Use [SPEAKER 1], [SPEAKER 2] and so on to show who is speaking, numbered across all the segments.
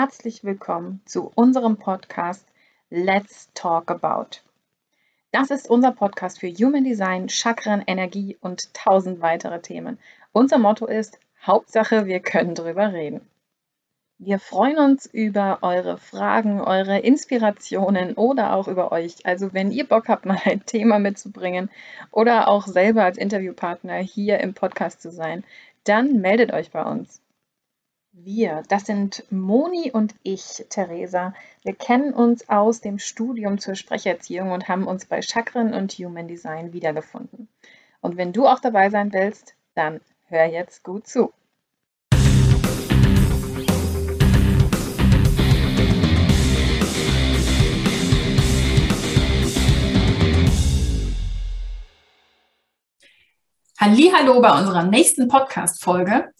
[SPEAKER 1] herzlich willkommen zu unserem Podcast Let's Talk About. Das ist unser Podcast für Human Design, Chakren, Energie und tausend weitere Themen. Unser Motto ist Hauptsache, wir können drüber reden. Wir freuen uns über eure Fragen, eure Inspirationen oder auch über euch. Also wenn ihr Bock habt, mal ein Thema mitzubringen oder auch selber als Interviewpartner hier im Podcast zu sein, dann meldet euch bei uns. Wir, das sind Moni und ich, Theresa. Wir kennen uns aus dem Studium zur Sprecherziehung und haben uns bei Chakren und Human Design wiedergefunden. Und wenn du auch dabei sein willst, dann hör jetzt gut zu.
[SPEAKER 2] Hallo bei unserer nächsten Podcast-Folge.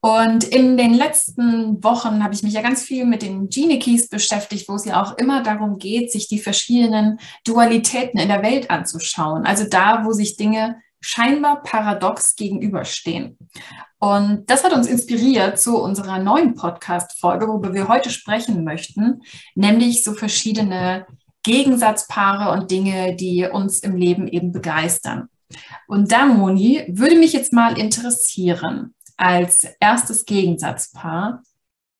[SPEAKER 2] Und in den letzten Wochen habe ich mich ja ganz viel mit den Gene Keys beschäftigt, wo es ja auch immer darum geht, sich die verschiedenen Dualitäten in der Welt anzuschauen. Also da, wo sich Dinge scheinbar paradox gegenüberstehen. Und das hat uns inspiriert zu unserer neuen Podcast-Folge, worüber wir heute sprechen möchten, nämlich so verschiedene Gegensatzpaare und Dinge, die uns im Leben eben begeistern. Und da, Moni, würde mich jetzt mal interessieren, als erstes Gegensatzpaar,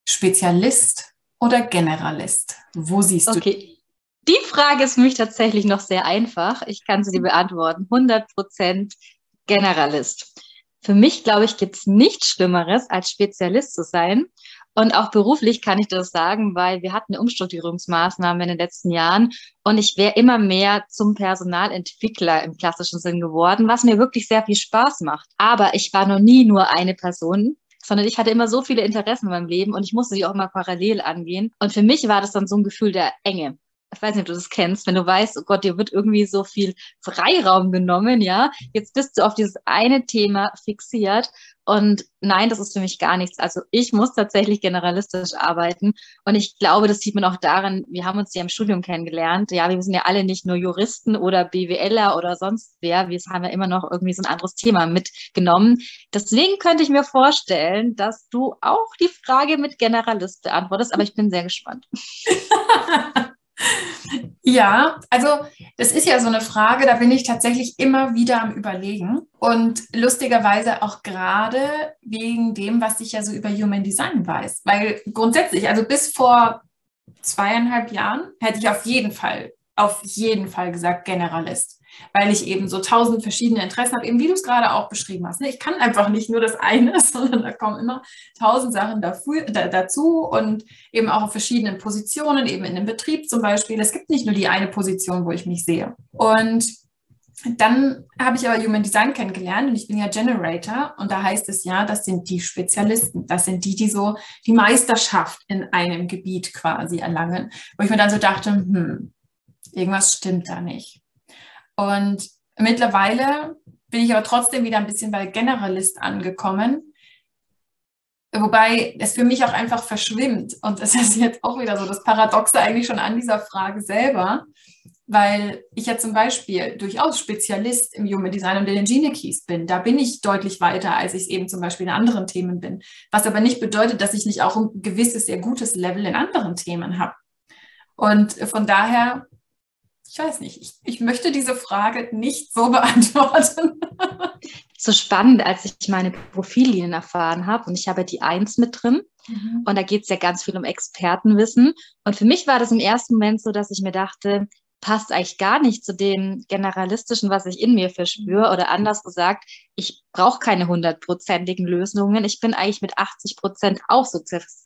[SPEAKER 2] Spezialist oder Generalist? Wo siehst du?
[SPEAKER 3] Okay. Die Frage ist für mich tatsächlich noch sehr einfach. Ich kann sie dir beantworten. 100% Generalist. Für mich, glaube ich, gibt es nichts Schlimmeres, als Spezialist zu sein. Und auch beruflich kann ich das sagen, weil wir hatten Umstrukturierungsmaßnahmen in den letzten Jahren und ich wäre immer mehr zum Personalentwickler im klassischen Sinn geworden, was mir wirklich sehr viel Spaß macht. Aber ich war noch nie nur eine Person, sondern ich hatte immer so viele Interessen in meinem Leben und ich musste die auch mal parallel angehen. Und für mich war das dann so ein Gefühl der Enge ich weiß nicht, ob du das kennst, wenn du weißt, oh Gott, dir wird irgendwie so viel Freiraum genommen, ja. Jetzt bist du auf dieses eine Thema fixiert und nein, das ist für mich gar nichts. Also ich muss tatsächlich generalistisch arbeiten und ich glaube, das sieht man auch daran, wir haben uns ja im Studium kennengelernt. Ja, wir sind ja alle nicht nur Juristen oder BWLer oder sonst wer. Wir haben ja immer noch irgendwie so ein anderes Thema mitgenommen. Deswegen könnte ich mir vorstellen, dass du auch die Frage mit Generalist beantwortest, aber ich bin sehr gespannt.
[SPEAKER 2] Ja, also das ist ja so eine Frage, da bin ich tatsächlich immer wieder am Überlegen und lustigerweise auch gerade wegen dem, was ich ja so über Human Design weiß. Weil grundsätzlich, also bis vor zweieinhalb Jahren hätte ich auf jeden Fall, auf jeden Fall gesagt Generalist weil ich eben so tausend verschiedene Interessen habe, eben wie du es gerade auch beschrieben hast. Ne? Ich kann einfach nicht nur das eine, sondern da kommen immer tausend Sachen dafür, da, dazu und eben auch auf verschiedenen Positionen, eben in einem Betrieb zum Beispiel. Es gibt nicht nur die eine Position, wo ich mich sehe. Und dann habe ich aber Human Design kennengelernt und ich bin ja Generator und da heißt es ja, das sind die Spezialisten, das sind die, die so die Meisterschaft in einem Gebiet quasi erlangen, wo ich mir dann so dachte, hm, irgendwas stimmt da nicht. Und mittlerweile bin ich aber trotzdem wieder ein bisschen bei Generalist angekommen. Wobei es für mich auch einfach verschwimmt. Und das ist jetzt auch wieder so das Paradoxe eigentlich schon an dieser Frage selber, weil ich ja zum Beispiel durchaus Spezialist im Human Design und in den Gene Keys bin. Da bin ich deutlich weiter, als ich es eben zum Beispiel in anderen Themen bin. Was aber nicht bedeutet, dass ich nicht auch ein gewisses, sehr gutes Level in anderen Themen habe. Und von daher ich weiß nicht, ich, ich möchte diese Frage nicht so beantworten.
[SPEAKER 3] so spannend, als ich meine Profillinien erfahren habe und ich habe die Eins mit drin mhm. und da geht es ja ganz viel um Expertenwissen und für mich war das im ersten Moment so, dass ich mir dachte, passt eigentlich gar nicht zu dem Generalistischen, was ich in mir verspüre. Oder anders gesagt, ich brauche keine hundertprozentigen Lösungen. Ich bin eigentlich mit 80 Prozent auch so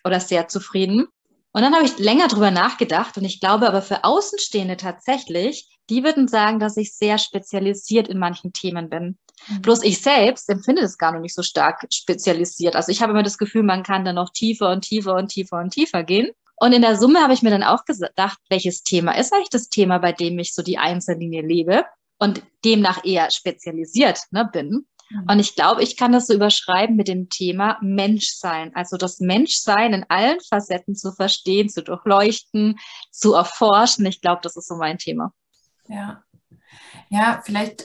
[SPEAKER 3] oder sehr zufrieden. Und dann habe ich länger drüber nachgedacht und ich glaube aber für Außenstehende tatsächlich, die würden sagen, dass ich sehr spezialisiert in manchen Themen bin. Mhm. Bloß ich selbst empfinde das gar noch nicht so stark spezialisiert. Also ich habe immer das Gefühl, man kann da noch tiefer und tiefer und tiefer und tiefer gehen. Und in der Summe habe ich mir dann auch gedacht, welches Thema ist eigentlich das Thema, bei dem ich so die Einzellinie lebe und demnach eher spezialisiert ne, bin. Mhm. Und ich glaube, ich kann das so überschreiben mit dem Thema Menschsein. Also das Menschsein in allen Facetten zu verstehen, zu durchleuchten, zu erforschen. Ich glaube, das ist so mein Thema.
[SPEAKER 2] Ja. Ja, vielleicht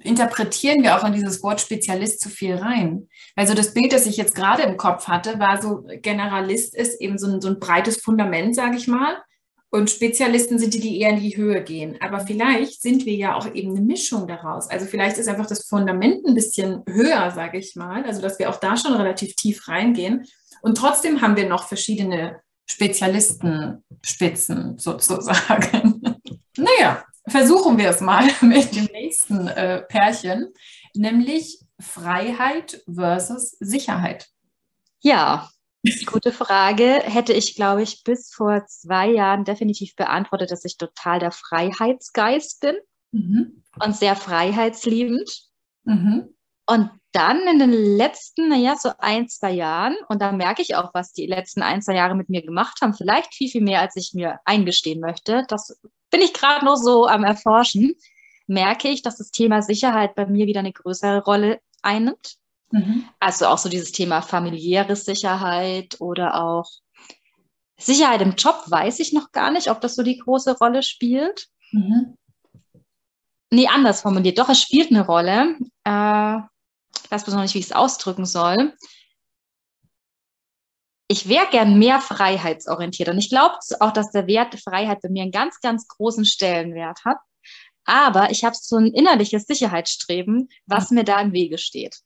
[SPEAKER 2] interpretieren wir auch in dieses Wort Spezialist zu viel rein. Also das Bild, das ich jetzt gerade im Kopf hatte, war so, Generalist ist eben so ein, so ein breites Fundament, sage ich mal. Und Spezialisten sind die, die eher in die Höhe gehen. Aber vielleicht sind wir ja auch eben eine Mischung daraus. Also vielleicht ist einfach das Fundament ein bisschen höher, sage ich mal. Also dass wir auch da schon relativ tief reingehen. Und trotzdem haben wir noch verschiedene Spezialistenspitzen sozusagen. naja, versuchen wir es mal mit dem nächsten äh, Pärchen, nämlich Freiheit versus Sicherheit.
[SPEAKER 3] Ja, gute Frage. Hätte ich, glaube ich, bis vor zwei Jahren definitiv beantwortet, dass ich total der Freiheitsgeist bin mhm. und sehr freiheitsliebend. Mhm. Und dann in den letzten, naja, so ein, zwei Jahren, und da merke ich auch, was die letzten ein, zwei Jahre mit mir gemacht haben, vielleicht viel, viel mehr, als ich mir eingestehen möchte. Das bin ich gerade noch so am Erforschen. Merke ich, dass das Thema Sicherheit bei mir wieder eine größere Rolle einnimmt. Mhm. Also auch so dieses Thema familiäre Sicherheit oder auch Sicherheit im Job, weiß ich noch gar nicht, ob das so die große Rolle spielt. Mhm. Nee, anders formuliert. Doch, es spielt eine Rolle. Äh, ich weiß bloß noch nicht, wie ich es ausdrücken soll. Ich wäre gern mehr freiheitsorientiert. Und ich glaube auch, dass der Wert Freiheit bei mir einen ganz, ganz großen Stellenwert hat. Aber ich habe so ein innerliches Sicherheitsstreben, was mir da im Wege steht.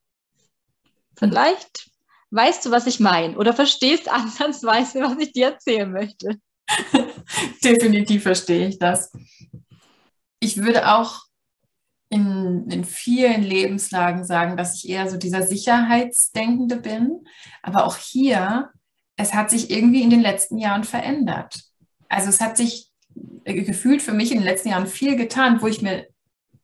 [SPEAKER 3] Vielleicht weißt du, was ich meine oder verstehst ansatzweise, was ich dir erzählen möchte.
[SPEAKER 2] Definitiv verstehe ich das. Ich würde auch in, in vielen Lebenslagen sagen, dass ich eher so dieser Sicherheitsdenkende bin. Aber auch hier, es hat sich irgendwie in den letzten Jahren verändert. Also es hat sich gefühlt für mich in den letzten Jahren viel getan, wo ich mir,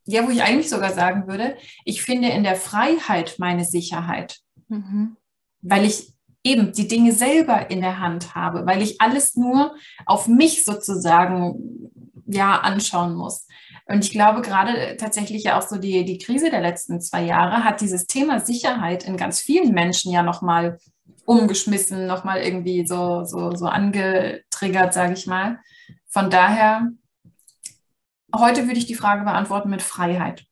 [SPEAKER 2] ja, wo ich eigentlich sogar sagen würde, ich finde in der Freiheit meine Sicherheit. Mhm. Weil ich eben die Dinge selber in der Hand habe, weil ich alles nur auf mich sozusagen ja anschauen muss. Und ich glaube, gerade tatsächlich ja auch so die, die Krise der letzten zwei Jahre hat dieses Thema Sicherheit in ganz vielen Menschen ja nochmal umgeschmissen, nochmal irgendwie so, so, so angetriggert, sage ich mal. Von daher, heute würde ich die Frage beantworten mit Freiheit.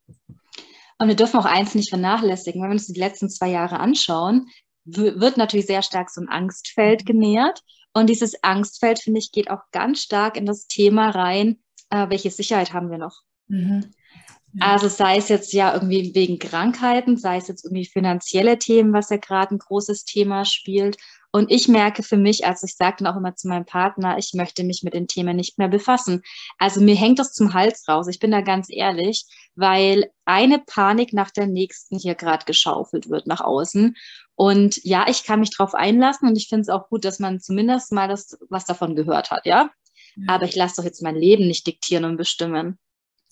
[SPEAKER 3] Und wir dürfen auch eins nicht vernachlässigen, wenn wir uns die letzten zwei Jahre anschauen, wird natürlich sehr stark so ein Angstfeld genährt. Und dieses Angstfeld, finde ich, geht auch ganz stark in das Thema rein, äh, welche Sicherheit haben wir noch? Mhm. Also sei es jetzt ja irgendwie wegen Krankheiten, sei es jetzt irgendwie finanzielle Themen, was ja gerade ein großes Thema spielt. Und ich merke für mich, als ich sage dann auch immer zu meinem Partner, ich möchte mich mit den Themen nicht mehr befassen. Also mir hängt das zum Hals raus. Ich bin da ganz ehrlich, weil eine Panik nach der nächsten hier gerade geschaufelt wird nach außen. Und ja, ich kann mich drauf einlassen und ich finde es auch gut, dass man zumindest mal das, was davon gehört hat, ja. Aber ich lasse doch jetzt mein Leben nicht diktieren und bestimmen.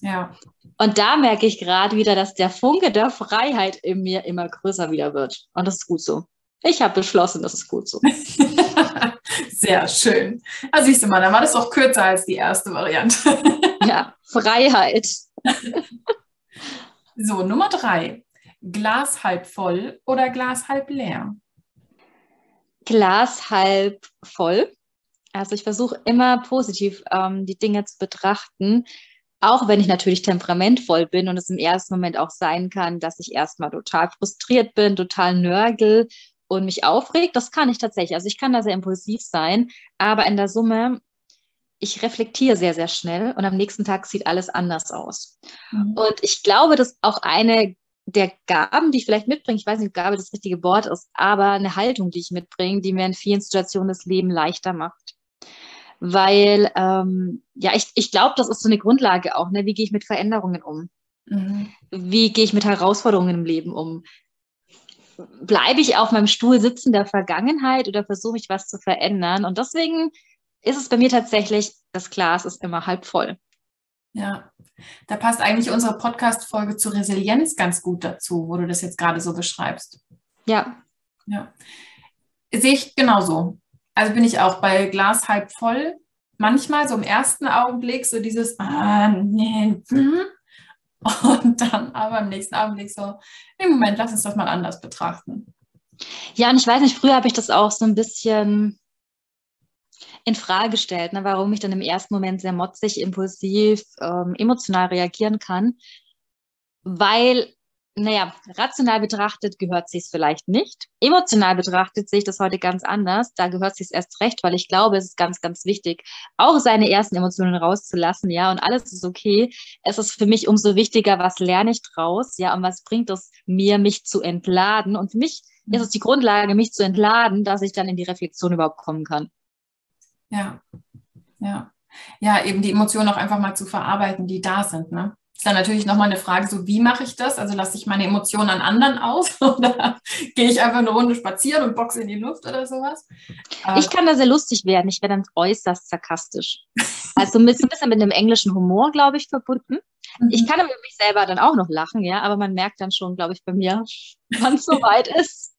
[SPEAKER 2] Ja.
[SPEAKER 3] Und da merke ich gerade wieder, dass der Funke der Freiheit in mir immer größer wieder wird. Und das ist gut so. Ich habe beschlossen, das ist gut so.
[SPEAKER 2] Sehr schön. Also siehst du mal, dann war das doch kürzer als die erste Variante.
[SPEAKER 3] ja, Freiheit.
[SPEAKER 2] so, Nummer drei. Glas halb voll oder Glas halb leer?
[SPEAKER 3] Glas halb voll. Also ich versuche immer positiv ähm, die Dinge zu betrachten, auch wenn ich natürlich temperamentvoll bin und es im ersten Moment auch sein kann, dass ich erstmal total frustriert bin, total nörgel und mich aufregt. Das kann ich tatsächlich. Also ich kann da sehr impulsiv sein, aber in der Summe, ich reflektiere sehr, sehr schnell und am nächsten Tag sieht alles anders aus. Mhm. Und ich glaube, dass auch eine der Gaben, die ich vielleicht mitbringe, ich weiß nicht, ob Gabe das richtige Wort ist, aber eine Haltung, die ich mitbringe, die mir in vielen Situationen das Leben leichter macht weil ähm, ja, ich, ich glaube, das ist so eine Grundlage auch. Ne? Wie gehe ich mit Veränderungen um? Mhm. Wie gehe ich mit Herausforderungen im Leben um? Bleibe ich auf meinem Stuhl sitzen der Vergangenheit oder versuche ich was zu verändern? Und deswegen ist es bei mir tatsächlich, das Glas ist immer halb voll.
[SPEAKER 2] Ja, da passt eigentlich unsere Podcast-Folge zur Resilienz ganz gut dazu, wo du das jetzt gerade so beschreibst.
[SPEAKER 3] Ja.
[SPEAKER 2] Ja. Sehe ich genauso. Also bin ich auch bei Glas halb voll. Manchmal so im ersten Augenblick so dieses, ah, nee, hm. und dann aber im nächsten Augenblick so, im Moment, lass uns das mal anders betrachten.
[SPEAKER 3] Ja, und ich weiß nicht, früher habe ich das auch so ein bisschen in Frage gestellt, ne, warum ich dann im ersten Moment sehr motzig, impulsiv, ähm, emotional reagieren kann. weil naja, rational betrachtet gehört sie es vielleicht nicht. Emotional betrachtet sehe ich das heute ganz anders. Da gehört sie es erst recht, weil ich glaube, es ist ganz, ganz wichtig, auch seine ersten Emotionen rauszulassen, ja, und alles ist okay. Es ist für mich umso wichtiger, was lerne ich draus, ja, und was bringt es mir, mich zu entladen. Und für mich mhm. ist es die Grundlage, mich zu entladen, dass ich dann in die Reflexion überhaupt kommen kann.
[SPEAKER 2] Ja, ja. Ja, eben die Emotionen auch einfach mal zu verarbeiten, die da sind, ne? Ist dann natürlich nochmal eine Frage, so wie mache ich das? Also lasse ich meine Emotionen an anderen aus oder gehe ich einfach eine Runde spazieren und boxe in die Luft oder sowas?
[SPEAKER 3] Ich kann da sehr lustig werden. Ich werde dann äußerst sarkastisch. Also ein bisschen, mit einem englischen Humor, glaube ich, verbunden. Mhm. Ich kann über mich selber dann auch noch lachen, ja, aber man merkt dann schon, glaube ich, bei mir, wann es soweit ist.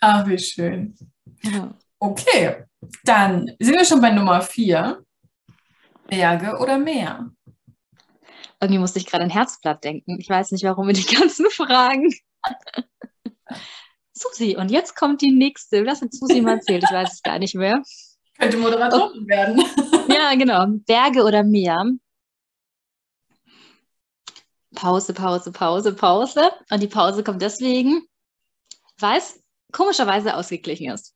[SPEAKER 2] Ah, wie schön. Ja. Okay, dann sind wir schon bei Nummer vier. Berge oder Meer?
[SPEAKER 3] Irgendwie musste ich gerade an Herzblatt denken. Ich weiß nicht, warum wir die ganzen Fragen. Susi, und jetzt kommt die nächste. Was hat Susi mal erzählt? Ich weiß es gar nicht mehr.
[SPEAKER 2] Könnte Moderatorin oh. werden.
[SPEAKER 3] ja, genau. Berge oder Meer? Pause, Pause, Pause, Pause. Und die Pause kommt deswegen, weil es komischerweise ausgeglichen ist.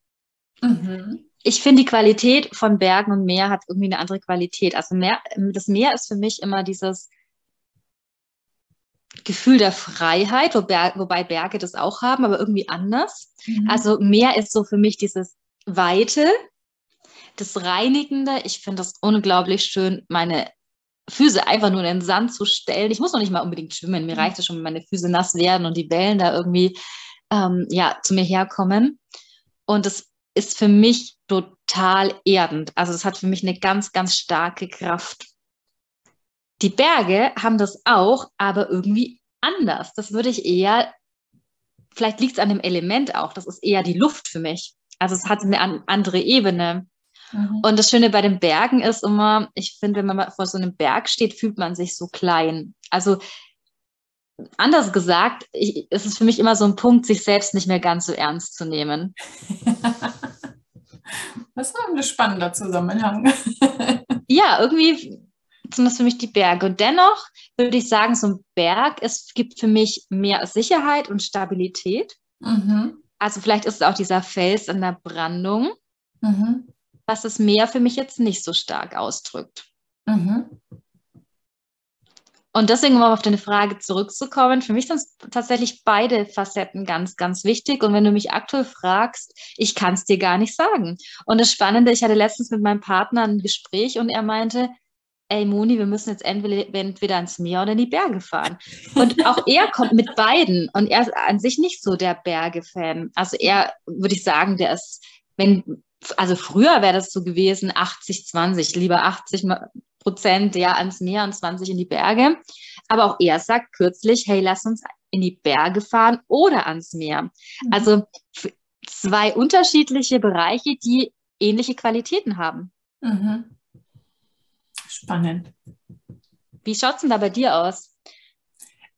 [SPEAKER 3] Mhm. Ich finde, die Qualität von Bergen und Meer hat irgendwie eine andere Qualität. Also Meer, das Meer ist für mich immer dieses Gefühl der Freiheit, wo Ber wobei Berge das auch haben, aber irgendwie anders. Mhm. Also Meer ist so für mich dieses Weite, das Reinigende. Ich finde das unglaublich schön, meine Füße einfach nur in den Sand zu stellen. Ich muss noch nicht mal unbedingt schwimmen. Mir mhm. reicht es schon, wenn meine Füße nass werden und die Wellen da irgendwie ähm, ja, zu mir herkommen. Und das ist für mich total erdend. Also es hat für mich eine ganz, ganz starke Kraft. Die Berge haben das auch, aber irgendwie anders. Das würde ich eher, vielleicht liegt es an dem Element auch, das ist eher die Luft für mich. Also es hat eine andere Ebene. Mhm. Und das Schöne bei den Bergen ist immer, ich finde, wenn man vor so einem Berg steht, fühlt man sich so klein. Also anders gesagt, ich, es ist für mich immer so ein Punkt, sich selbst nicht mehr ganz so ernst zu nehmen.
[SPEAKER 2] das ist ein spannender Zusammenhang.
[SPEAKER 3] ja, irgendwie sind das für mich die Berge. Und dennoch würde ich sagen, so ein Berg, es gibt für mich mehr Sicherheit und Stabilität. Mhm. Also vielleicht ist es auch dieser Fels in der Brandung, mhm. was das Meer für mich jetzt nicht so stark ausdrückt. Mhm. Und deswegen, um auf deine Frage zurückzukommen, für mich sind tatsächlich beide Facetten ganz, ganz wichtig. Und wenn du mich aktuell fragst, ich kann es dir gar nicht sagen. Und das Spannende, ich hatte letztens mit meinem Partner ein Gespräch und er meinte, ey Moni, wir müssen jetzt entweder, entweder ans Meer oder in die Berge fahren. Und auch er kommt mit beiden. Und er ist an sich nicht so der Berge-Fan. Also er, würde ich sagen, der ist, wenn, also früher wäre das so gewesen, 80, 20, lieber 80 Prozent ja ans Meer und 20 in die Berge. Aber auch er sagt kürzlich, hey, lass uns in die Berge fahren oder ans Meer. Mhm. Also zwei unterschiedliche Bereiche, die ähnliche Qualitäten haben. Mhm.
[SPEAKER 2] Spannend.
[SPEAKER 3] Wie schaut es denn da bei dir aus?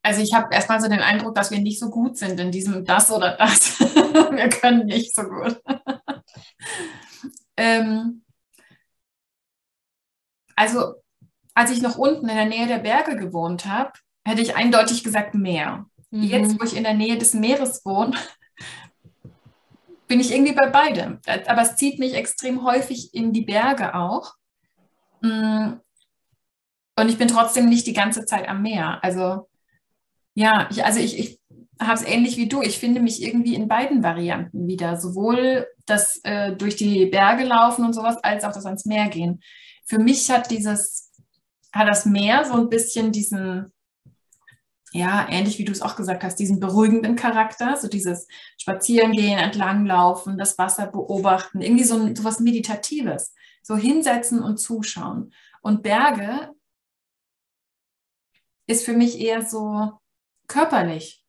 [SPEAKER 2] Also ich habe erstmal so den Eindruck, dass wir nicht so gut sind in diesem das oder das. wir können nicht so gut. ähm, also als ich noch unten in der Nähe der Berge gewohnt habe, hätte ich eindeutig gesagt Meer. Mhm. Jetzt, wo ich in der Nähe des Meeres wohne, bin ich irgendwie bei beidem. Aber es zieht mich extrem häufig in die Berge auch. Und ich bin trotzdem nicht die ganze Zeit am Meer. Also ja, ich, also ich, ich habe es ähnlich wie du. Ich finde mich irgendwie in beiden Varianten wieder. Sowohl das äh, durch die Berge laufen und sowas, als auch das ans Meer gehen. Für mich hat dieses, hat das Meer so ein bisschen diesen, ja, ähnlich wie du es auch gesagt hast, diesen beruhigenden Charakter, so dieses Spazierengehen, entlanglaufen, das Wasser beobachten, irgendwie so, so was Meditatives, so hinsetzen und zuschauen. Und Berge ist für mich eher so körperlich.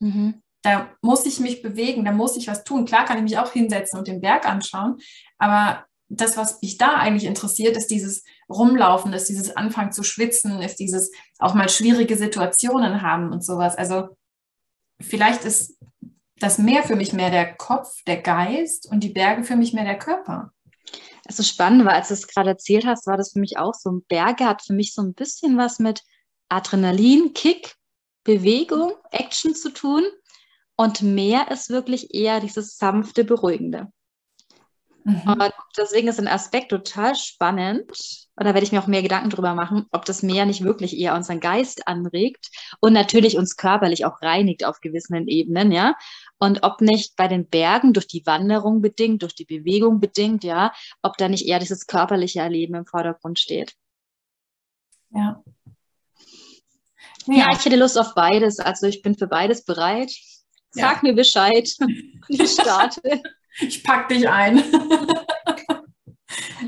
[SPEAKER 2] Mhm. Da muss ich mich bewegen, da muss ich was tun. Klar kann ich mich auch hinsetzen und den Berg anschauen, aber das, was mich da eigentlich interessiert, ist dieses Rumlaufen, ist dieses Anfangen zu schwitzen, ist dieses auch mal schwierige Situationen haben und sowas. Also vielleicht ist das Meer für mich mehr der Kopf, der Geist und die Berge für mich mehr der Körper.
[SPEAKER 3] Also spannend, weil als du es gerade erzählt hast, war das für mich auch so. Berge hat für mich so ein bisschen was mit Adrenalin, Kick, Bewegung, Action zu tun. Und mehr ist wirklich eher dieses sanfte, beruhigende. Mhm. Und deswegen ist ein Aspekt total spannend. Und da werde ich mir auch mehr Gedanken drüber machen, ob das Meer nicht wirklich eher unseren Geist anregt und natürlich uns körperlich auch reinigt auf gewissen Ebenen, ja. Und ob nicht bei den Bergen durch die Wanderung bedingt, durch die Bewegung bedingt, ja, ob da nicht eher dieses körperliche Erleben im Vordergrund steht.
[SPEAKER 2] Ja.
[SPEAKER 3] Ja, ja ich hätte Lust auf beides. Also ich bin für beides bereit. Sag ja. mir Bescheid. Ich starte.
[SPEAKER 2] Ich pack dich ein.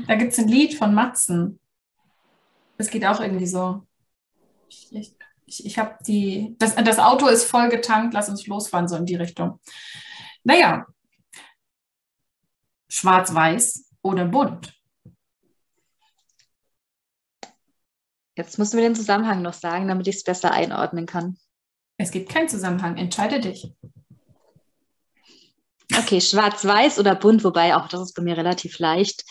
[SPEAKER 2] da gibt es ein Lied von Matzen. Das geht auch irgendwie so. Ich, ich, ich habe die. Das, das Auto ist voll getankt, lass uns losfahren, so in die Richtung. Naja. Schwarz-Weiß oder bunt?
[SPEAKER 3] Jetzt musst du mir den Zusammenhang noch sagen, damit ich es besser einordnen kann.
[SPEAKER 2] Es gibt keinen Zusammenhang. Entscheide dich.
[SPEAKER 3] Okay, schwarz-weiß oder bunt, wobei auch das ist bei mir relativ leicht.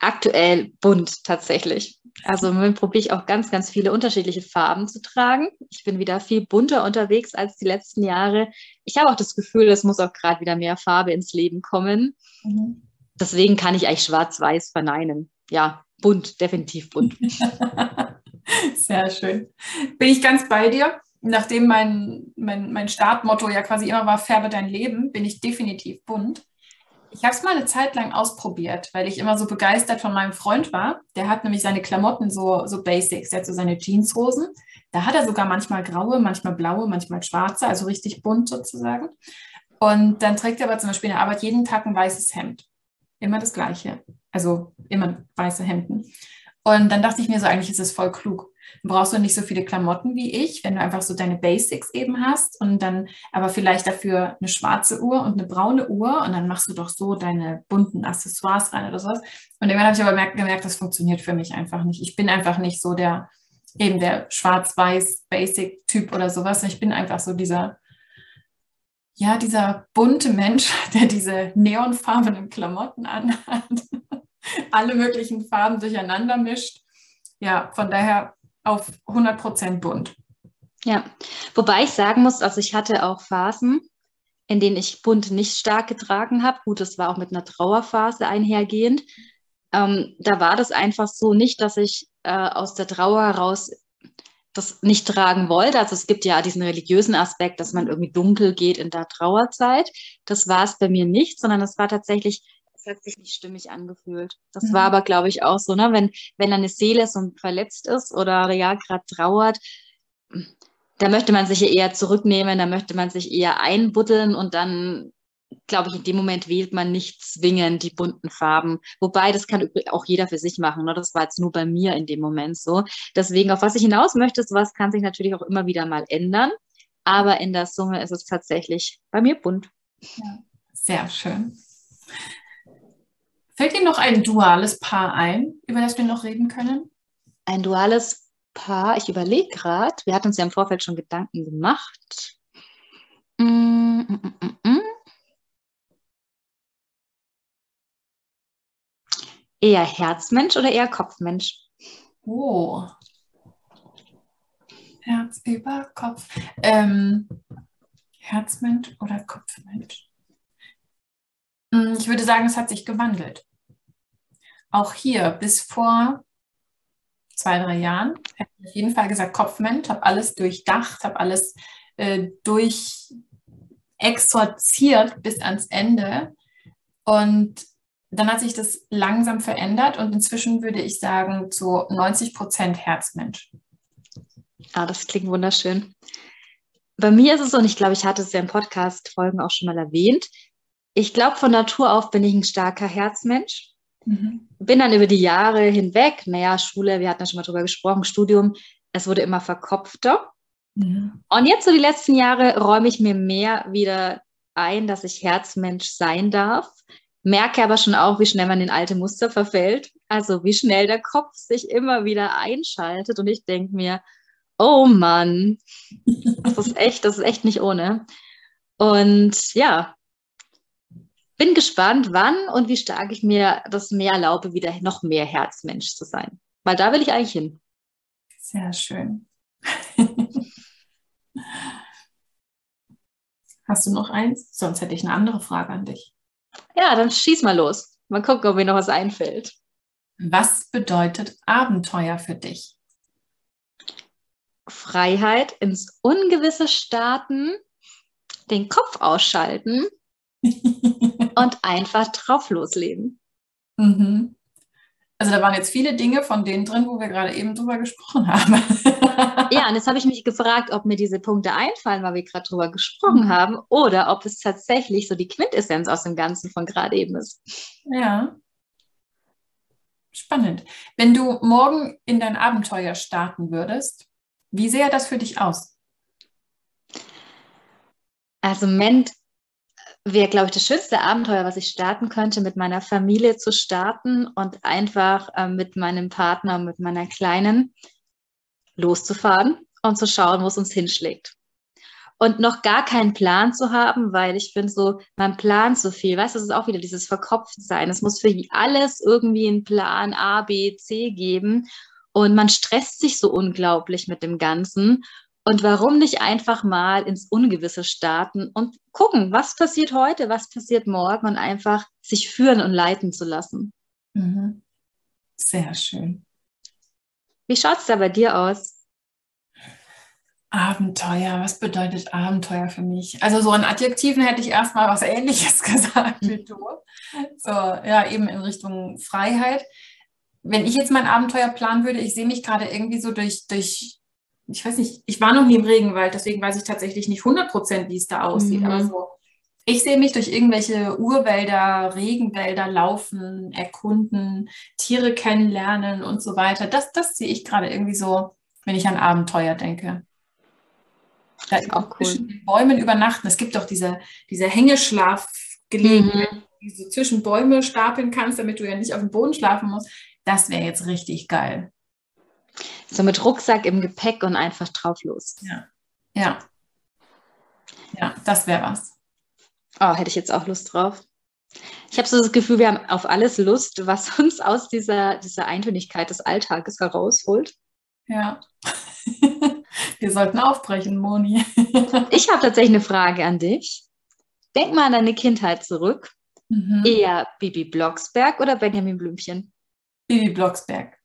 [SPEAKER 3] Aktuell bunt tatsächlich. Also probiere ich auch ganz, ganz viele unterschiedliche Farben zu tragen. Ich bin wieder viel bunter unterwegs als die letzten Jahre. Ich habe auch das Gefühl, es muss auch gerade wieder mehr Farbe ins Leben kommen. Mhm. Deswegen kann ich eigentlich schwarz-weiß verneinen. Ja, bunt, definitiv bunt.
[SPEAKER 2] Sehr schön. Bin ich ganz bei dir nachdem mein, mein, mein Startmotto ja quasi immer war, färbe dein Leben, bin ich definitiv bunt. Ich habe es mal eine Zeit lang ausprobiert, weil ich immer so begeistert von meinem Freund war. Der hat nämlich seine Klamotten so, so Basics, er hat so seine Jeanshosen. Da hat er sogar manchmal graue, manchmal blaue, manchmal schwarze, also richtig bunt sozusagen. Und dann trägt er aber zum Beispiel in der Arbeit jeden Tag ein weißes Hemd. Immer das gleiche. Also immer weiße Hemden. Und dann dachte ich mir so, eigentlich ist es voll klug. Dann brauchst du nicht so viele Klamotten wie ich, wenn du einfach so deine Basics eben hast und dann aber vielleicht dafür eine schwarze Uhr und eine braune Uhr und dann machst du doch so deine bunten Accessoires rein oder sowas. Und irgendwann habe ich aber gemerkt, gemerkt, das funktioniert für mich einfach nicht. Ich bin einfach nicht so der, eben der schwarz-weiß Basic-Typ oder sowas. Ich bin einfach so dieser, ja, dieser bunte Mensch, der diese neonfarbenen Klamotten anhat, alle möglichen Farben durcheinander mischt. Ja, von daher auf 100 Prozent bunt.
[SPEAKER 3] Ja, wobei ich sagen muss, also ich hatte auch Phasen, in denen ich bunt nicht stark getragen habe. Gut, das war auch mit einer Trauerphase einhergehend. Ähm, da war das einfach so nicht, dass ich äh, aus der Trauer heraus das nicht tragen wollte. Also es gibt ja diesen religiösen Aspekt, dass man irgendwie dunkel geht in der Trauerzeit. Das war es bei mir nicht, sondern es war tatsächlich es hat sich nicht stimmig angefühlt. Das mhm. war aber, glaube ich, auch so, ne? wenn, wenn eine Seele so verletzt ist oder ja gerade trauert, da möchte man sich eher zurücknehmen, da möchte man sich eher einbuddeln und dann, glaube ich, in dem Moment wählt man nicht zwingend die bunten Farben. Wobei, das kann auch jeder für sich machen. Ne? Das war jetzt nur bei mir in dem Moment so. Deswegen, auf was ich hinaus möchte, sowas kann sich natürlich auch immer wieder mal ändern. Aber in der Summe ist es tatsächlich bei mir bunt.
[SPEAKER 2] Ja, sehr schön. Fällt Ihnen noch ein duales Paar ein, über das wir noch reden können?
[SPEAKER 3] Ein duales Paar, ich überlege gerade, wir hatten uns ja im Vorfeld schon Gedanken gemacht. Mm, mm, mm, mm, eher Herzmensch oder eher Kopfmensch?
[SPEAKER 2] Oh. Herz über Kopf. Ähm, Herzmensch oder Kopfmensch? Hm, ich würde sagen, es hat sich gewandelt. Auch hier bis vor zwei, drei Jahren hätte ich auf jeden Fall gesagt, Kopfmensch, habe alles durchdacht, habe alles äh, durch exorziert bis ans Ende. Und dann hat sich das langsam verändert und inzwischen würde ich sagen, zu 90 Prozent Herzmensch.
[SPEAKER 3] Ah, das klingt wunderschön. Bei mir ist es so, und ich glaube, ich hatte es ja in Podcast-Folgen auch schon mal erwähnt, ich glaube, von Natur auf bin ich ein starker Herzmensch. Mhm. Bin dann über die Jahre hinweg, naja, Schule, wir hatten ja schon mal drüber gesprochen, Studium, es wurde immer verkopfter. Mhm. Und jetzt so die letzten Jahre räume ich mir mehr wieder ein, dass ich Herzmensch sein darf. Merke aber schon auch, wie schnell man in alte Muster verfällt. Also wie schnell der Kopf sich immer wieder einschaltet. Und ich denke mir, oh Mann, das ist echt, das ist echt nicht ohne. Und ja, bin gespannt, wann und wie stark ich mir das mehr erlaube, wieder noch mehr Herzmensch zu sein. Weil da will ich eigentlich hin.
[SPEAKER 2] Sehr schön. Hast du noch eins? Sonst hätte ich eine andere Frage an dich.
[SPEAKER 3] Ja, dann schieß mal los. Mal gucken, ob mir noch was einfällt.
[SPEAKER 2] Was bedeutet Abenteuer für dich?
[SPEAKER 3] Freiheit, ins Ungewisse starten, den Kopf ausschalten und einfach drauf losleben.
[SPEAKER 2] Mhm. Also da waren jetzt viele Dinge von denen drin, wo wir gerade eben drüber gesprochen haben.
[SPEAKER 3] ja, und jetzt habe ich mich gefragt, ob mir diese Punkte einfallen, weil wir gerade drüber gesprochen mhm. haben, oder ob es tatsächlich so die Quintessenz aus dem Ganzen von gerade eben ist.
[SPEAKER 2] Ja. Spannend. Wenn du morgen in dein Abenteuer starten würdest, wie sähe das für dich aus?
[SPEAKER 3] Also Moment wäre, glaube ich, das schönste Abenteuer, was ich starten könnte, mit meiner Familie zu starten und einfach äh, mit meinem Partner, mit meiner Kleinen loszufahren und zu schauen, wo es uns hinschlägt. Und noch gar keinen Plan zu haben, weil ich finde so, man plant so viel. Weißt du, es ist auch wieder dieses Verkopftsein. Es muss für alles irgendwie einen Plan A, B, C geben. Und man stresst sich so unglaublich mit dem Ganzen. Und warum nicht einfach mal ins Ungewisse starten und gucken, was passiert heute, was passiert morgen und einfach sich führen und leiten zu lassen.
[SPEAKER 2] Mhm. Sehr schön.
[SPEAKER 3] Wie schaut es da bei dir aus?
[SPEAKER 2] Abenteuer, was bedeutet Abenteuer für mich? Also so an Adjektiven hätte ich erstmal was ähnliches gesagt wie du. So, ja, eben in Richtung Freiheit. Wenn ich jetzt mein Abenteuer planen würde, ich sehe mich gerade irgendwie so durch, durch ich weiß nicht, ich war noch nie im Regenwald, deswegen weiß ich tatsächlich nicht 100 Prozent, wie es da aussieht. Mhm. Aber so, ich sehe mich durch irgendwelche Urwälder, Regenwälder laufen, erkunden, Tiere kennenlernen und so weiter. Das, das sehe ich gerade irgendwie so, wenn ich an Abenteuer denke. Da auch cool. zwischen den Bäumen übernachten. Es gibt doch diese, diese Hängeschlafgelegenheit, mhm. die du zwischen Bäume stapeln kannst, damit du ja nicht auf dem Boden schlafen musst. Das wäre jetzt richtig geil.
[SPEAKER 3] So mit Rucksack im Gepäck und einfach drauf los.
[SPEAKER 2] Ja. Ja. Ja, das wäre was.
[SPEAKER 3] Oh, hätte ich jetzt auch Lust drauf. Ich habe so das Gefühl, wir haben auf alles Lust, was uns aus dieser, dieser Eintönigkeit des Alltages herausholt.
[SPEAKER 2] Ja. wir sollten aufbrechen, Moni.
[SPEAKER 3] ich habe tatsächlich eine Frage an dich. Denk mal an deine Kindheit zurück. Mhm. Eher Bibi Blocksberg oder Benjamin Blümchen?
[SPEAKER 2] Bibi Blocksberg.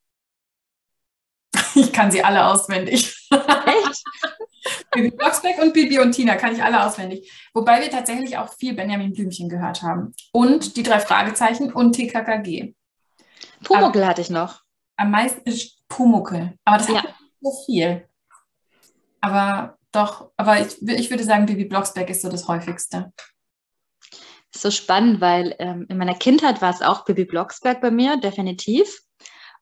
[SPEAKER 2] Ich kann sie alle auswendig. Echt? Bibi Blocksberg und Bibi und Tina kann ich alle auswendig. Wobei wir tatsächlich auch viel Benjamin Blümchen gehört haben. Und die drei Fragezeichen und TKKG.
[SPEAKER 3] Pumuckel hatte ich noch.
[SPEAKER 2] Am meisten ist Pumuckel. Aber das ja. hat so viel. Aber doch, aber ich, ich würde sagen, Bibi Blocksberg ist so das häufigste.
[SPEAKER 3] So spannend, weil ähm, in meiner Kindheit war es auch Bibi Blocksberg bei mir, definitiv.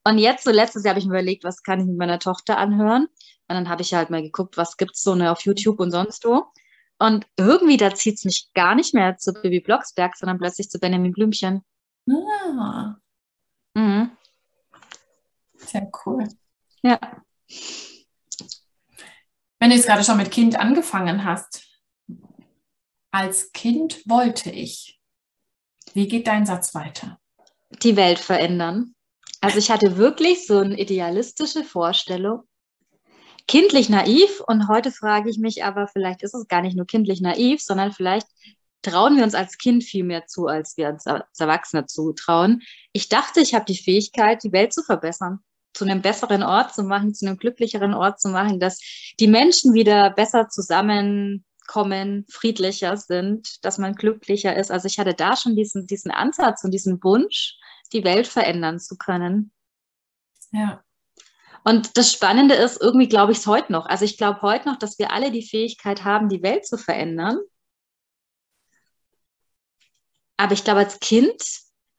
[SPEAKER 3] Und jetzt, so letztes Jahr habe ich mir überlegt, was kann ich mit meiner Tochter anhören? Und dann habe ich halt mal geguckt, was gibt es so ne, auf YouTube und sonst wo. Und irgendwie, da zieht es mich gar nicht mehr zu Bibi Blocksberg, sondern plötzlich zu Benjamin Blümchen.
[SPEAKER 2] Ah. Mhm. Sehr cool.
[SPEAKER 3] Ja.
[SPEAKER 2] Wenn du jetzt gerade schon mit Kind angefangen hast, als Kind wollte ich. Wie geht dein Satz weiter?
[SPEAKER 3] Die Welt verändern. Also ich hatte wirklich so eine idealistische Vorstellung, kindlich naiv und heute frage ich mich aber, vielleicht ist es gar nicht nur kindlich naiv, sondern vielleicht trauen wir uns als Kind viel mehr zu, als wir als Erwachsene zutrauen. Ich dachte, ich habe die Fähigkeit, die Welt zu verbessern, zu einem besseren Ort zu machen, zu einem glücklicheren Ort zu machen, dass die Menschen wieder besser zusammenkommen, friedlicher sind, dass man glücklicher ist. Also ich hatte da schon diesen, diesen Ansatz und diesen Wunsch die Welt verändern zu können.
[SPEAKER 2] Ja.
[SPEAKER 3] Und das Spannende ist, irgendwie glaube ich es heute noch. Also ich glaube heute noch, dass wir alle die Fähigkeit haben, die Welt zu verändern. Aber ich glaube, als Kind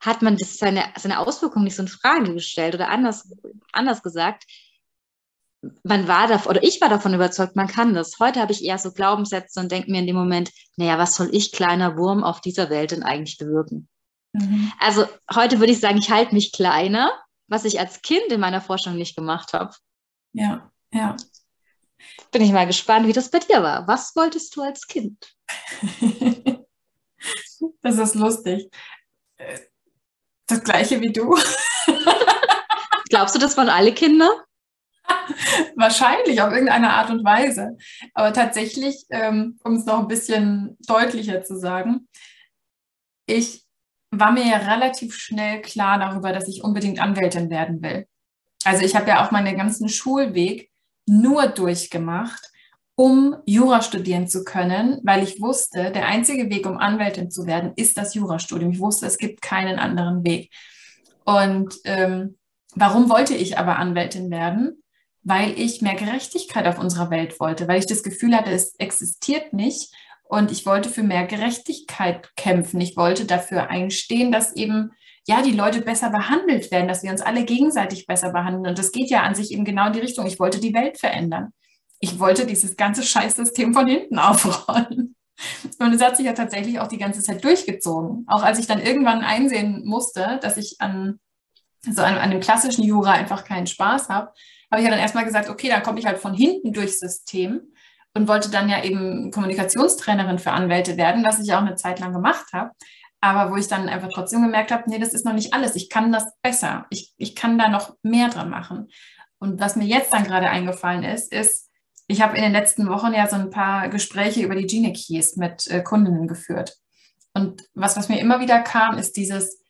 [SPEAKER 3] hat man das seine, seine Auswirkungen nicht so in Frage gestellt oder anders, anders gesagt. Man war davon, oder ich war davon überzeugt, man kann das. Heute habe ich eher so Glaubenssätze und denke mir in dem Moment, naja, was soll ich, kleiner Wurm, auf dieser Welt denn eigentlich bewirken? Mhm. Also heute würde ich sagen, ich halte mich kleiner, was ich als Kind in meiner Forschung nicht gemacht habe.
[SPEAKER 2] Ja, ja.
[SPEAKER 3] Bin ich mal gespannt, wie das bei dir war. Was wolltest du als Kind?
[SPEAKER 2] das ist lustig. Das gleiche wie du.
[SPEAKER 3] Glaubst du, das waren alle Kinder?
[SPEAKER 2] Wahrscheinlich auf irgendeine Art und Weise. Aber tatsächlich, ähm, um es noch ein bisschen deutlicher zu sagen, ich war mir ja relativ schnell klar darüber, dass ich unbedingt Anwältin werden will. Also ich habe ja auch meinen ganzen Schulweg nur durchgemacht, um Jura studieren zu können, weil ich wusste, der einzige Weg, um Anwältin zu werden, ist das Jurastudium. Ich wusste, es gibt keinen anderen Weg. Und ähm, warum wollte ich aber Anwältin werden? Weil ich mehr Gerechtigkeit auf unserer Welt wollte, weil ich das Gefühl hatte, es existiert nicht und ich wollte für mehr Gerechtigkeit kämpfen. Ich wollte dafür einstehen, dass eben ja die Leute besser behandelt werden, dass wir uns alle gegenseitig besser behandeln. Und das geht ja an sich eben genau in die Richtung. Ich wollte die Welt verändern. Ich wollte dieses ganze Scheißsystem von hinten aufrollen. Und es hat sich ja tatsächlich auch die ganze Zeit durchgezogen. Auch als ich dann irgendwann einsehen musste, dass ich an so an, an dem klassischen Jura einfach keinen Spaß habe, habe ich ja dann erstmal gesagt, okay, dann komme ich halt von hinten durchs System und wollte dann ja eben Kommunikationstrainerin für Anwälte werden, was ich auch eine Zeit lang gemacht habe. Aber wo ich dann einfach trotzdem gemerkt habe, nee, das ist noch nicht alles. Ich kann das besser. Ich, ich kann da noch mehr dran machen. Und was mir jetzt dann gerade eingefallen ist, ist, ich habe in den letzten Wochen ja so ein paar Gespräche über die Gene Keys mit äh, Kundinnen geführt. Und was, was mir immer wieder kam, ist dieses,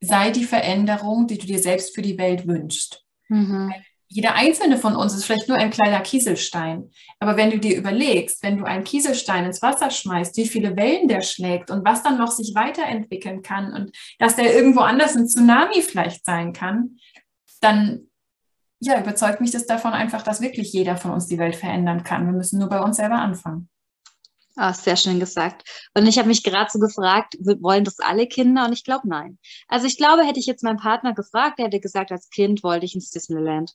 [SPEAKER 2] sei die Veränderung, die du dir selbst für die Welt wünschst. Mhm jeder einzelne von uns ist vielleicht nur ein kleiner Kieselstein. Aber wenn du dir überlegst, wenn du einen Kieselstein ins Wasser schmeißt, wie viele Wellen der schlägt und was dann noch sich weiterentwickeln kann und dass der irgendwo anders ein Tsunami vielleicht sein kann, dann ja, überzeugt mich das davon einfach, dass wirklich jeder von uns die Welt verändern kann. Wir müssen nur bei uns selber anfangen.
[SPEAKER 3] Ah, sehr schön gesagt. Und ich habe mich gerade so gefragt, wollen das alle Kinder? Und ich glaube, nein. Also ich glaube, hätte ich jetzt meinen Partner gefragt, der hätte gesagt, als Kind wollte ich ins Disneyland.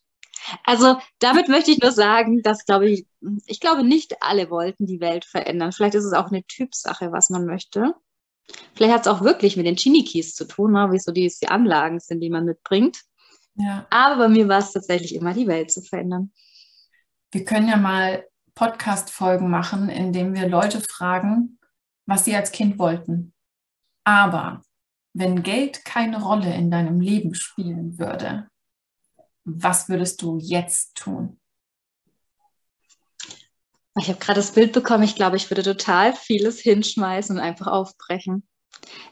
[SPEAKER 3] Also damit möchte ich nur sagen, dass glaube ich, ich glaube nicht alle wollten die Welt verändern. Vielleicht ist es auch eine Typsache, was man möchte. Vielleicht hat es auch wirklich mit den Genie-Keys zu tun, ne? wie so die, die Anlagen sind, die man mitbringt. Ja. Aber bei mir war es tatsächlich immer, die Welt zu verändern.
[SPEAKER 2] Wir können ja mal Podcast-Folgen machen, in denen wir Leute fragen, was sie als Kind wollten. Aber wenn Geld keine Rolle in deinem Leben spielen würde, was würdest du jetzt tun?
[SPEAKER 3] Ich habe gerade das Bild bekommen, ich glaube, ich würde total vieles hinschmeißen und einfach aufbrechen.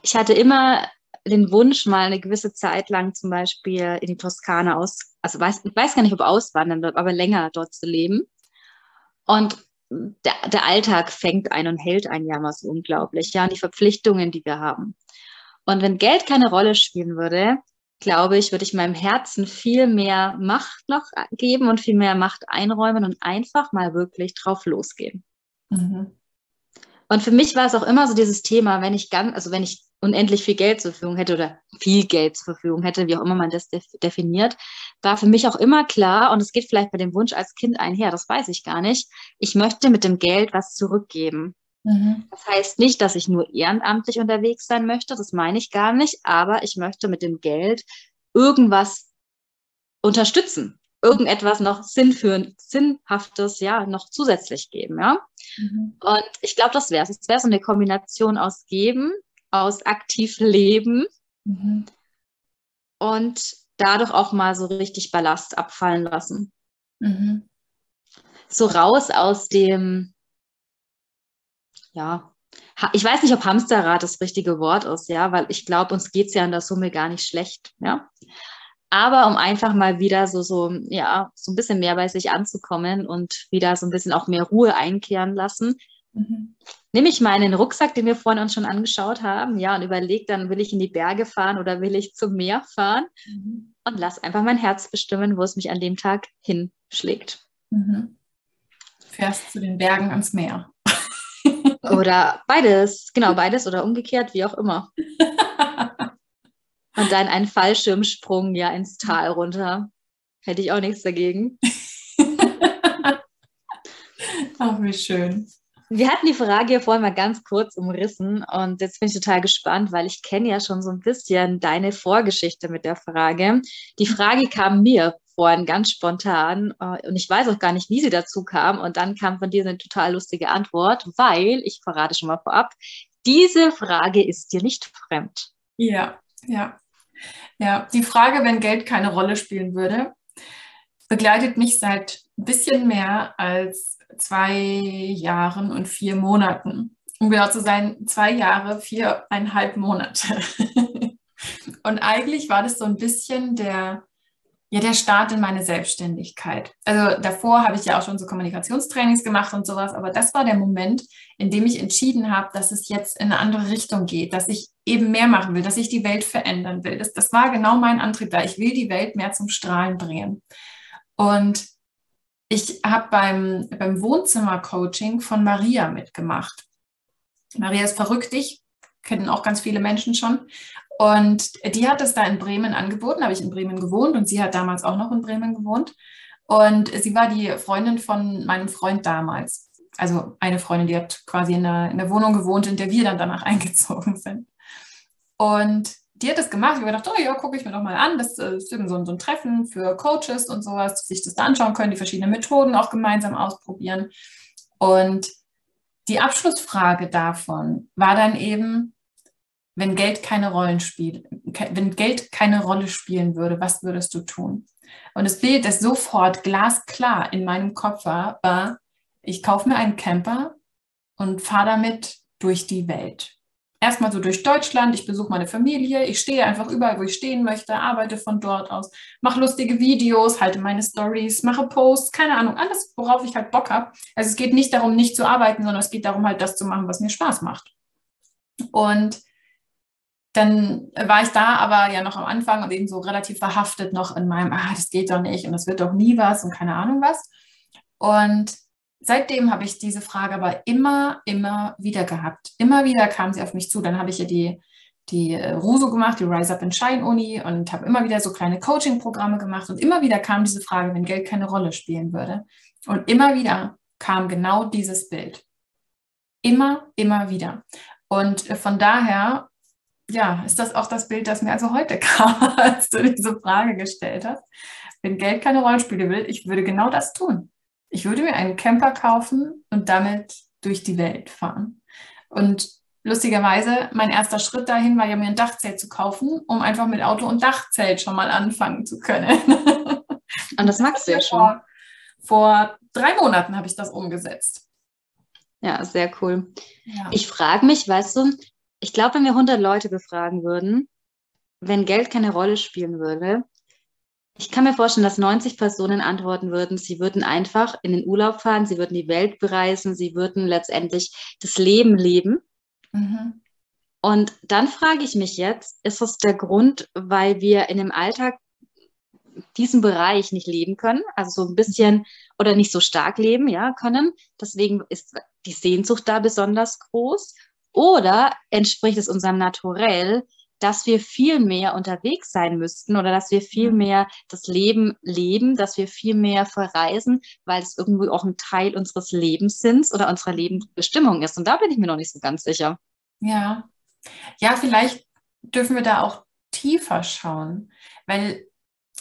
[SPEAKER 3] Ich hatte immer den Wunsch, mal eine gewisse Zeit lang zum Beispiel in die Toskana aus, also weiß, ich weiß gar nicht, ob auswandern, aber länger dort zu leben. Und der, der Alltag fängt ein und hält ein ja mal so unglaublich, ja, und die Verpflichtungen, die wir haben. Und wenn Geld keine Rolle spielen würde, glaube ich, würde ich meinem Herzen viel mehr Macht noch geben und viel mehr Macht einräumen und einfach mal wirklich drauf losgehen. Mhm. Und für mich war es auch immer so dieses Thema, wenn ich ganz, also wenn ich unendlich viel Geld zur Verfügung hätte oder viel Geld zur Verfügung hätte, wie auch immer man das definiert, war für mich auch immer klar, und es geht vielleicht bei dem Wunsch als Kind einher, das weiß ich gar nicht, ich möchte mit dem Geld was zurückgeben. Mhm. Das heißt nicht, dass ich nur ehrenamtlich unterwegs sein möchte, das meine ich gar nicht, aber ich möchte mit dem Geld irgendwas unterstützen, irgendetwas noch sinnführend, sinnhaftes, ja, noch zusätzlich geben, ja. Mhm. Und ich glaube, das wäre es. Es wäre so eine Kombination aus Geben, aus aktiv Leben mhm. und dadurch auch mal so richtig Ballast abfallen lassen. Mhm. So raus aus dem ja, ich weiß nicht, ob Hamsterrad das richtige Wort ist, ja, weil ich glaube, uns geht es ja in der Summe gar nicht schlecht, ja. Aber um einfach mal wieder so, so, ja, so ein bisschen mehr bei sich anzukommen und wieder so ein bisschen auch mehr Ruhe einkehren lassen, mhm. nehme ich meinen Rucksack, den wir vorhin uns schon angeschaut haben, ja, und überlege dann, will ich in die Berge fahren oder will ich zum Meer fahren mhm. und lass einfach mein Herz bestimmen, wo es mich an dem Tag hinschlägt.
[SPEAKER 2] Mhm. Fährst zu den Bergen ans Meer.
[SPEAKER 3] Oder beides, genau, beides oder umgekehrt, wie auch immer. Und dann ein Fallschirmsprung ja ins Tal runter. Hätte ich auch nichts dagegen.
[SPEAKER 2] Ach, wie schön.
[SPEAKER 3] Wir hatten die Frage ja vorhin mal ganz kurz umrissen und jetzt bin ich total gespannt, weil ich kenne ja schon so ein bisschen deine Vorgeschichte mit der Frage. Die Frage kam mir vorhin ganz spontan äh, und ich weiß auch gar nicht, wie sie dazu kam. Und dann kam von dir eine total lustige Antwort, weil, ich verrate schon mal vorab, diese Frage ist dir nicht fremd.
[SPEAKER 2] Ja, ja. Ja, die Frage, wenn Geld keine Rolle spielen würde, begleitet mich seit ein bisschen mehr als zwei Jahren und vier Monaten. Um genau zu sein, zwei Jahre, viereinhalb Monate. und eigentlich war das so ein bisschen der, ja, der Start in meine Selbstständigkeit. Also davor habe ich ja auch schon so Kommunikationstrainings gemacht und sowas, aber das war der Moment, in dem ich entschieden habe, dass es jetzt in eine andere Richtung geht, dass ich eben mehr machen will, dass ich die Welt verändern will. Das, das war genau mein Antrieb da. Ich will die Welt mehr zum Strahlen bringen. Und ich habe beim, beim Wohnzimmer-Coaching von Maria mitgemacht. Maria ist verrückt, ich kennen auch ganz viele Menschen schon. Und die hat es da in Bremen angeboten, habe ich in Bremen gewohnt und sie hat damals auch noch in Bremen gewohnt. Und sie war die Freundin von meinem Freund damals. Also eine Freundin, die hat quasi in der, in der Wohnung gewohnt, in der wir dann danach eingezogen sind. Und die hat das gemacht. Ich habe gedacht, oh ja, gucke ich mir doch mal an. Das ist so ein, so ein Treffen für Coaches und sowas, dass sich das da anschauen können, die verschiedenen Methoden auch gemeinsam ausprobieren. Und die Abschlussfrage davon war dann eben, wenn Geld keine Rollen spielt, wenn Geld keine Rolle spielen würde, was würdest du tun? Und das Bild, das sofort glasklar in meinem Kopf war, war, ich kaufe mir einen Camper und fahre damit durch die Welt erstmal so durch Deutschland, ich besuche meine Familie, ich stehe einfach überall, wo ich stehen möchte, arbeite von dort aus, mache lustige Videos, halte meine Stories, mache Posts, keine Ahnung, alles, worauf ich halt Bock habe. Also es geht nicht darum, nicht zu arbeiten, sondern es geht darum, halt das zu machen, was mir Spaß macht. Und dann war ich da aber ja noch am Anfang und eben so relativ verhaftet noch in meinem, ah, das geht doch nicht und das wird doch nie was und keine Ahnung was. Und seitdem habe ich diese Frage aber immer, immer wieder gehabt. Immer wieder kam sie auf mich zu. Dann habe ich ja die, die äh, RUSO gemacht, die Rise Up and Shine Uni und habe immer wieder so kleine Coaching-Programme gemacht und immer wieder kam diese Frage, wenn Geld keine Rolle spielen würde. Und immer wieder kam genau dieses Bild. Immer, immer wieder. Und äh, von daher, ja, ist das auch das Bild, das mir also heute kam, als du diese Frage gestellt hast. Wenn Geld keine Rolle spielen will, ich würde genau das tun ich würde mir einen Camper kaufen und damit durch die Welt fahren. Und lustigerweise, mein erster Schritt dahin war ja, mir ein Dachzelt zu kaufen, um einfach mit Auto und Dachzelt schon mal anfangen zu können.
[SPEAKER 3] Und das magst du ja schon.
[SPEAKER 2] Vor, vor drei Monaten habe ich das umgesetzt.
[SPEAKER 3] Ja, sehr cool. Ja. Ich frage mich, weißt du, ich glaube, wenn wir 100 Leute befragen würden, wenn Geld keine Rolle spielen würde, ich kann mir vorstellen, dass 90 Personen antworten würden, sie würden einfach in den Urlaub fahren, sie würden die Welt bereisen, sie würden letztendlich das Leben leben. Mhm. Und dann frage ich mich jetzt, ist das der Grund, weil wir in dem Alltag diesen Bereich nicht leben können, also so ein bisschen oder nicht so stark leben, ja, können. Deswegen ist die Sehnsucht da besonders groß. Oder entspricht es unserem Naturell, dass wir viel mehr unterwegs sein müssten oder dass wir viel mhm. mehr das Leben leben, dass wir viel mehr verreisen, weil es irgendwo auch ein Teil unseres Lebens sind oder unserer Lebensbestimmung ist. Und da bin ich mir noch nicht so ganz sicher.
[SPEAKER 2] Ja, ja, vielleicht dürfen wir da auch tiefer schauen, weil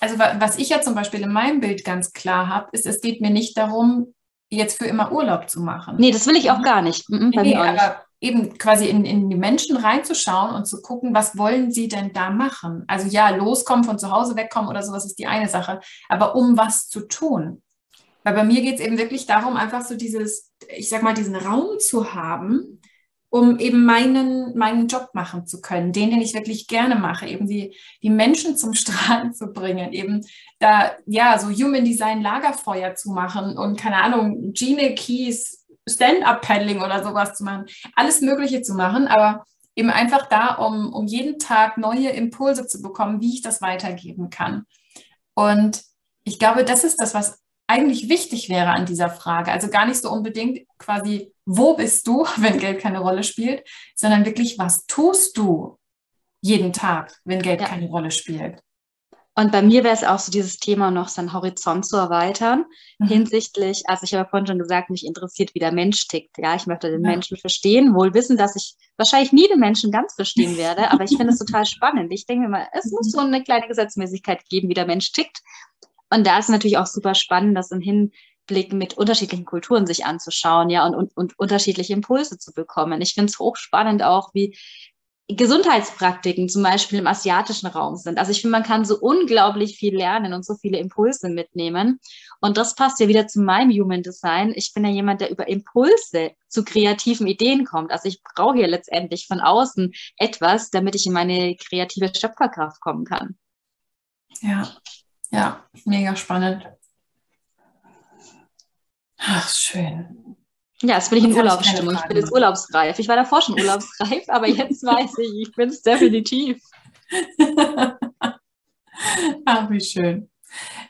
[SPEAKER 2] also was ich ja zum Beispiel in meinem Bild ganz klar habe, ist, es geht mir nicht darum, jetzt für immer Urlaub zu machen.
[SPEAKER 3] Nee, das will ich auch gar nicht.
[SPEAKER 2] Mhm, nee, aber eben quasi in, in die Menschen reinzuschauen und zu gucken, was wollen sie denn da machen? Also ja, loskommen, von zu Hause wegkommen oder sowas ist die eine Sache, aber um was zu tun. Weil bei mir geht es eben wirklich darum, einfach so dieses, ich sag mal, diesen Raum zu haben, um eben meinen, meinen Job machen zu können, den, den ich wirklich gerne mache, eben die, die Menschen zum Strahlen zu bringen, eben da, ja, so Human Design Lagerfeuer zu machen und keine Ahnung, Gene Keys Stand-up-Paddling oder sowas zu machen, alles Mögliche zu machen, aber eben einfach da, um, um jeden Tag neue Impulse zu bekommen, wie ich das weitergeben kann. Und ich glaube, das ist das, was eigentlich wichtig wäre an dieser Frage. Also gar nicht so unbedingt quasi, wo bist du, wenn Geld keine Rolle spielt, sondern wirklich, was tust du jeden Tag, wenn Geld ja. keine Rolle spielt.
[SPEAKER 3] Und bei mir wäre es auch so dieses Thema noch seinen Horizont zu erweitern mhm. hinsichtlich, also ich habe vorhin schon gesagt, mich interessiert, wie der Mensch tickt. Ja, ich möchte den ja. Menschen verstehen, wohl wissen, dass ich wahrscheinlich nie den Menschen ganz verstehen werde, aber ich finde es total spannend. Ich denke mir mal, es muss so eine kleine Gesetzmäßigkeit geben, wie der Mensch tickt. Und da ist natürlich auch super spannend, das im Hinblick mit unterschiedlichen Kulturen sich anzuschauen, ja, und, und, und unterschiedliche Impulse zu bekommen. Ich finde es hochspannend auch, wie Gesundheitspraktiken zum Beispiel im asiatischen Raum sind. Also ich finde, man kann so unglaublich viel lernen und so viele Impulse mitnehmen. Und das passt ja wieder zu meinem Human Design. Ich bin ja jemand, der über Impulse zu kreativen Ideen kommt. Also ich brauche hier letztendlich von außen etwas, damit ich in meine kreative Schöpferkraft kommen kann.
[SPEAKER 2] Ja, ja, mega spannend. Ach, schön.
[SPEAKER 3] Ja, jetzt bin ich in Urlaubsstimmung. Ich, bin jetzt urlaubsreif. Ich war davor schon urlaubsreif, aber jetzt weiß ich, ich bin es definitiv.
[SPEAKER 2] Ach, wie schön.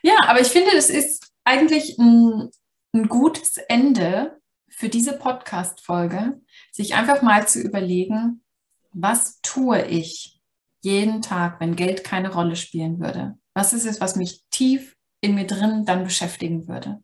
[SPEAKER 2] Ja, aber ich finde, das ist eigentlich ein, ein gutes Ende für diese Podcast-Folge, sich einfach mal zu überlegen, was tue ich jeden Tag, wenn Geld keine Rolle spielen würde? Was ist es, was mich tief in mir drin dann beschäftigen würde?